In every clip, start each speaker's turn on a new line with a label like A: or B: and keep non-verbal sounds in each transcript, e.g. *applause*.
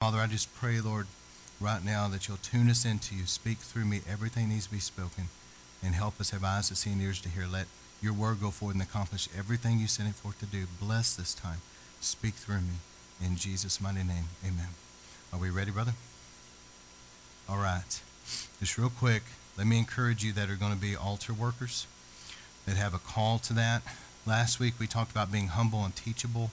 A: Father, I just pray, Lord, right now that you'll tune us into you. Speak through me. Everything needs to be spoken. And help us have eyes to see and ears to hear. Let your word go forward and accomplish everything you sent it forth to do. Bless this time. Speak through me. In Jesus' mighty name, amen. Are we ready, brother? All right. Just real quick, let me encourage you that are going to be altar workers, that have a call to that. Last week we talked about being humble and teachable,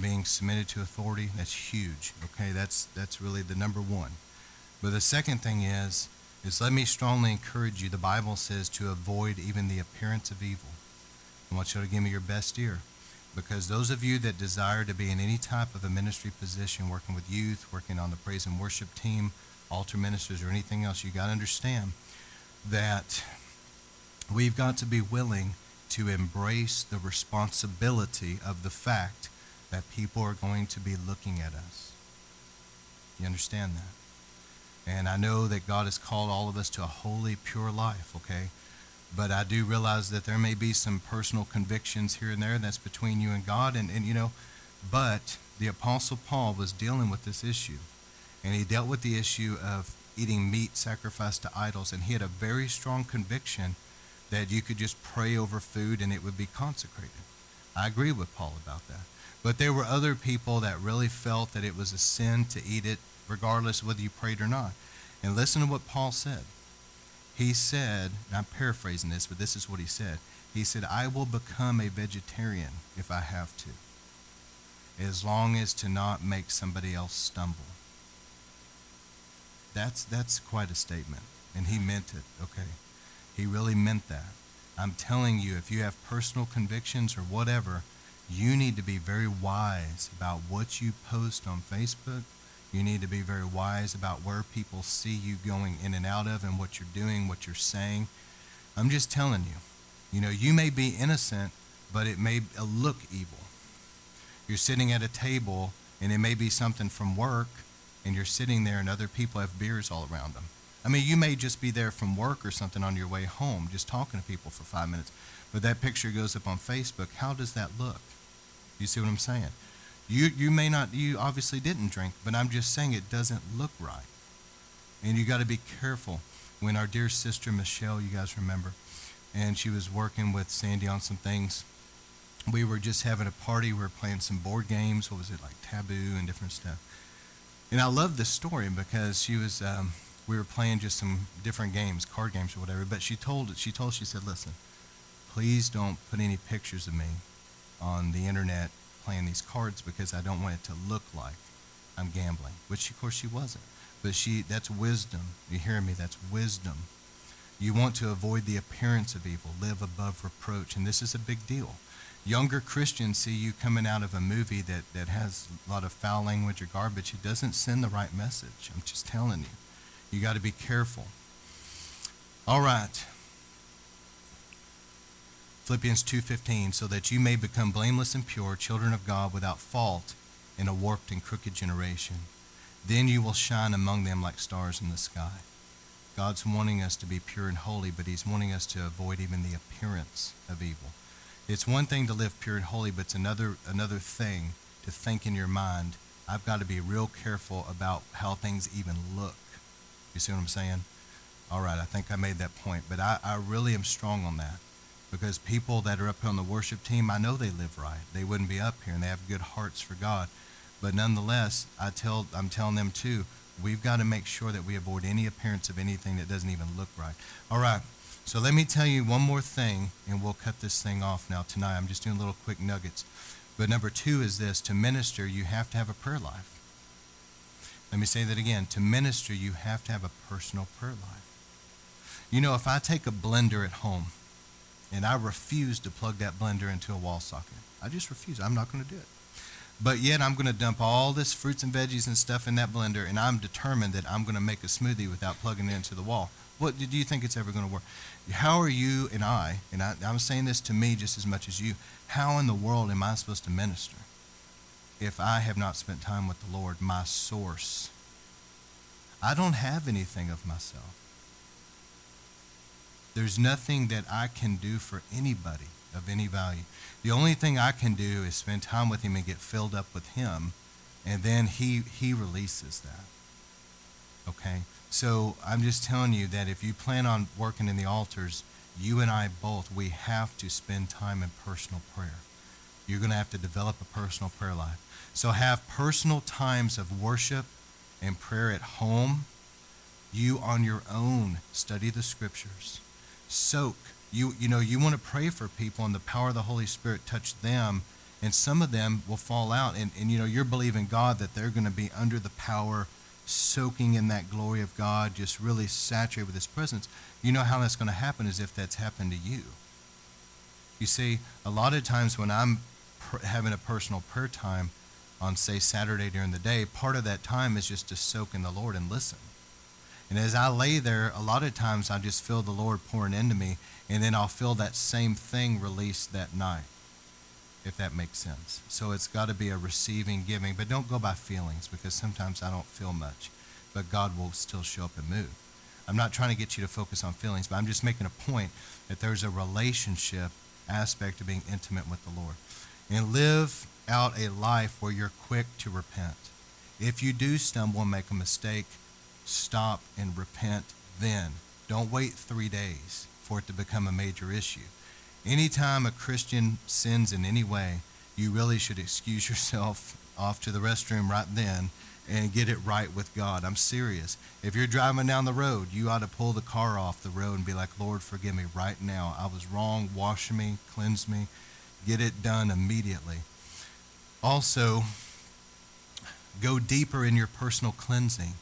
A: being submitted to authority. That's huge. Okay, that's that's really the number one. But the second thing is, is let me strongly encourage you. The Bible says to avoid even the appearance of evil. I want you to give me your best ear. Because those of you that desire to be in any type of a ministry position, working with youth, working on the praise and worship team, altar ministers, or anything else, you got to understand that we've got to be willing to embrace the responsibility of the fact that people are going to be looking at us. You understand that? And I know that God has called all of us to a holy, pure life, okay? But I do realize that there may be some personal convictions here and there that's between you and God. And, and you know, but the Apostle Paul was dealing with this issue. And he dealt with the issue of eating meat sacrificed to idols. And he had a very strong conviction that you could just pray over food and it would be consecrated. I agree with Paul about that. But there were other people that really felt that it was a sin to eat it, regardless whether you prayed or not. And listen to what Paul said. He said, I'm paraphrasing this, but this is what he said. He said, I will become a vegetarian if I have to, as long as to not make somebody else stumble. That's, that's quite a statement. And he meant it, okay? He really meant that. I'm telling you, if you have personal convictions or whatever, you need to be very wise about what you post on Facebook. You need to be very wise about where people see you going in and out of and what you're doing, what you're saying. I'm just telling you. You know, you may be innocent, but it may uh, look evil. You're sitting at a table, and it may be something from work, and you're sitting there, and other people have beers all around them. I mean, you may just be there from work or something on your way home, just talking to people for five minutes, but that picture goes up on Facebook. How does that look? You see what I'm saying? You, you may not, you obviously didn't drink, but I'm just saying it doesn't look right. And you got to be careful. When our dear sister Michelle, you guys remember, and she was working with Sandy on some things, we were just having a party. We were playing some board games. What was it, like Taboo and different stuff. And I love this story because she was, um, we were playing just some different games, card games or whatever. But she told, she told, she said, listen, please don't put any pictures of me on the internet playing these cards because I don't want it to look like I'm gambling, which of course she wasn't. But she, that's wisdom. You hear me? That's wisdom. You want to avoid the appearance of evil, live above reproach, and this is a big deal. Younger Christians see you coming out of a movie that, that has a lot of foul language or garbage. It doesn't send the right message. I'm just telling you. You got to be careful. All right. Philippians 2:15 so that you may become blameless and pure children of God without fault in a warped and crooked generation. Then you will shine among them like stars in the sky. God's wanting us to be pure and holy but he's wanting us to avoid even the appearance of evil. It's one thing to live pure and holy but it's another another thing to think in your mind I've got to be real careful about how things even look. You see what I'm saying? All right I think I made that point but I, I really am strong on that because people that are up here on the worship team, I know they live right. They wouldn't be up here and they have good hearts for God. But nonetheless, I tell I'm telling them too, we've got to make sure that we avoid any appearance of anything that doesn't even look right. All right. So let me tell you one more thing and we'll cut this thing off now tonight. I'm just doing little quick nuggets. But number 2 is this, to minister you have to have a prayer life. Let me say that again. To minister you have to have a personal prayer life. You know, if I take a blender at home and I refuse to plug that blender into a wall socket. I just refuse. I'm not going to do it. But yet I'm going to dump all this fruits and veggies and stuff in that blender, and I'm determined that I'm going to make a smoothie without plugging it into the wall. What do you think it's ever going to work? How are you and I, and I, I'm saying this to me just as much as you, how in the world am I supposed to minister if I have not spent time with the Lord, my source? I don't have anything of myself. There's nothing that I can do for anybody of any value. The only thing I can do is spend time with him and get filled up with him and then he he releases that. Okay? So I'm just telling you that if you plan on working in the altars, you and I both, we have to spend time in personal prayer. You're going to have to develop a personal prayer life. So have personal times of worship and prayer at home. You on your own study the scriptures. Soak. You you know, you want to pray for people and the power of the Holy Spirit touch them and some of them will fall out and, and you know, you're believing God that they're going to be under the power soaking in that glory of God, just really saturated with His presence, you know how that's going to happen is if that's happened to you. You see, a lot of times when I'm pr- having a personal prayer time on, say, Saturday during the day, part of that time is just to soak in the Lord and listen. And as I lay there, a lot of times I just feel the Lord pouring into me, and then I'll feel that same thing released that night if that makes sense. So it's got to be a receiving, giving, but don't go by feelings because sometimes I don't feel much, but God will still show up and move. I'm not trying to get you to focus on feelings, but I'm just making a point that there's a relationship aspect of being intimate with the Lord. And live out a life where you're quick to repent. If you do stumble and make a mistake, stop and repent then. Don't wait three days for it to become a major issue. Anytime a Christian sins in any way, you really should excuse yourself *laughs* off to the restroom right then and get it right with God. I'm serious. If you're driving down the road, you ought to pull the car off the road and be like, Lord, forgive me right now. I was wrong. Wash me, cleanse me. Get it done immediately. Also, go deeper in your personal cleansing.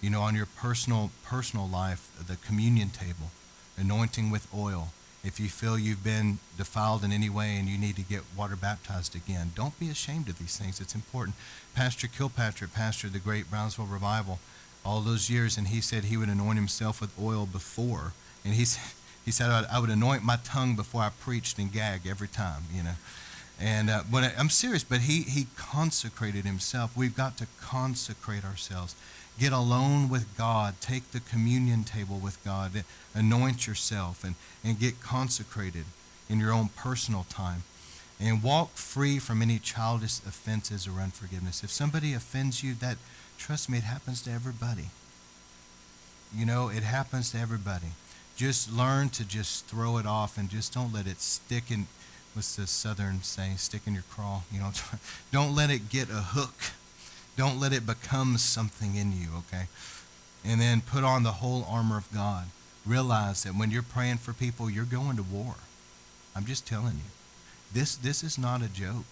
A: You know, on your personal personal life, the communion table, anointing with oil if you feel you've been defiled in any way and you need to get water baptized again, don't be ashamed of these things. It's important. Pastor Kilpatrick pastored the great Brownsville revival all those years, and he said he would anoint himself with oil before. And he, *laughs* he said, I would anoint my tongue before I preached and gag every time, you know. And uh, but I'm serious, but he, he consecrated himself. We've got to consecrate ourselves. Get alone with God. Take the communion table with God. Anoint yourself and, and get consecrated in your own personal time. And walk free from any childish offenses or unforgiveness. If somebody offends you, that trust me, it happens to everybody. You know, it happens to everybody. Just learn to just throw it off and just don't let it stick in what's the southern saying, stick in your craw. You know, *laughs* don't let it get a hook don't let it become something in you, okay? And then put on the whole armor of God. Realize that when you're praying for people, you're going to war. I'm just telling you. This this is not a joke.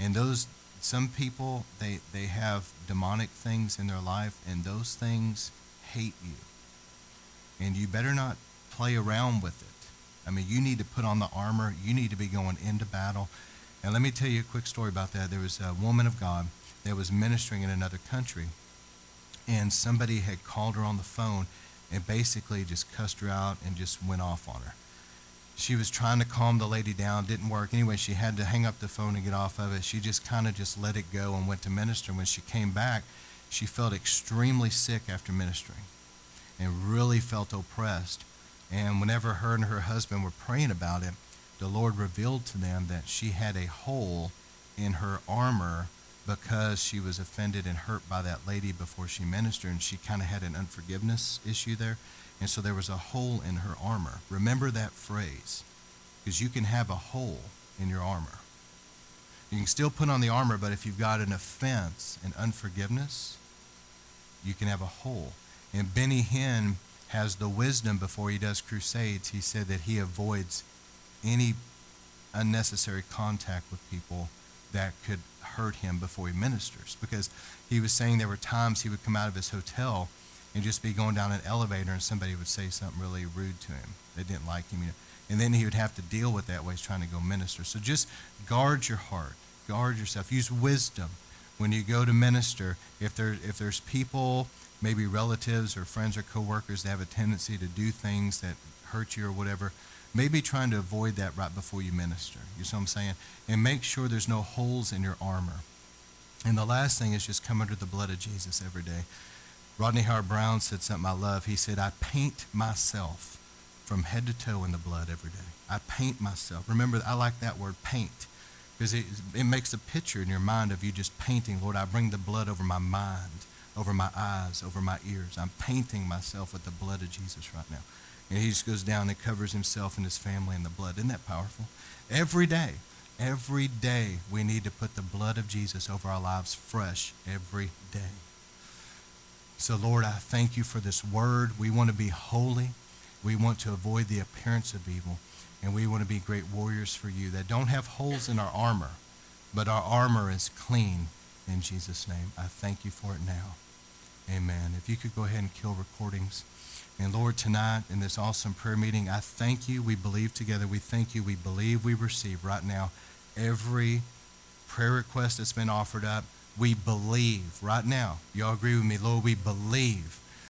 A: And those some people they they have demonic things in their life and those things hate you. And you better not play around with it. I mean, you need to put on the armor. You need to be going into battle. And let me tell you a quick story about that. There was a woman of God that was ministering in another country. And somebody had called her on the phone and basically just cussed her out and just went off on her. She was trying to calm the lady down, didn't work. Anyway, she had to hang up the phone and get off of it. She just kind of just let it go and went to minister. When she came back, she felt extremely sick after ministering and really felt oppressed. And whenever her and her husband were praying about it, the Lord revealed to them that she had a hole in her armor because she was offended and hurt by that lady before she ministered, and she kind of had an unforgiveness issue there. And so there was a hole in her armor. Remember that phrase, because you can have a hole in your armor. You can still put on the armor, but if you've got an offense and unforgiveness, you can have a hole. And Benny Hinn has the wisdom before he does crusades. He said that he avoids any unnecessary contact with people that could hurt him before he ministers because he was saying there were times he would come out of his hotel and just be going down an elevator and somebody would say something really rude to him. They didn't like him. You know, and then he would have to deal with that while he's trying to go minister. So just guard your heart, guard yourself, use wisdom when you go to minister. If there if there's people, maybe relatives or friends or coworkers that have a tendency to do things that hurt you or whatever, maybe trying to avoid that right before you minister. You see what I'm saying? And make sure there's no holes in your armor. And the last thing is just come under the blood of Jesus every day. Rodney Howard-Browne said something I love. He said, I paint myself from head to toe in the blood every day. I paint myself. Remember, I like that word, paint, Because it, it makes a picture in your mind of you just painting, Lord, I bring the blood over my mind, over my eyes, over my ears. I'm painting myself with the blood of Jesus right now. And he just goes down and covers himself and his family in the blood. Isn't that powerful? Every day, every day, we need to put the blood of Jesus over our lives fresh every day. So, Lord, I thank you for this word. We want to be holy. We want to avoid the appearance of evil. And we want to be great warriors for you that don't have holes in our armor, but our armor is clean in Jesus' name. I thank you for it now. Amen. If you could go ahead and kill recordings. And Lord, tonight in this awesome prayer meeting, I thank you. We believe together. We thank you. We believe we receive right now every prayer request that's been offered up. We believe right now. Y'all agree with me, Lord? We believe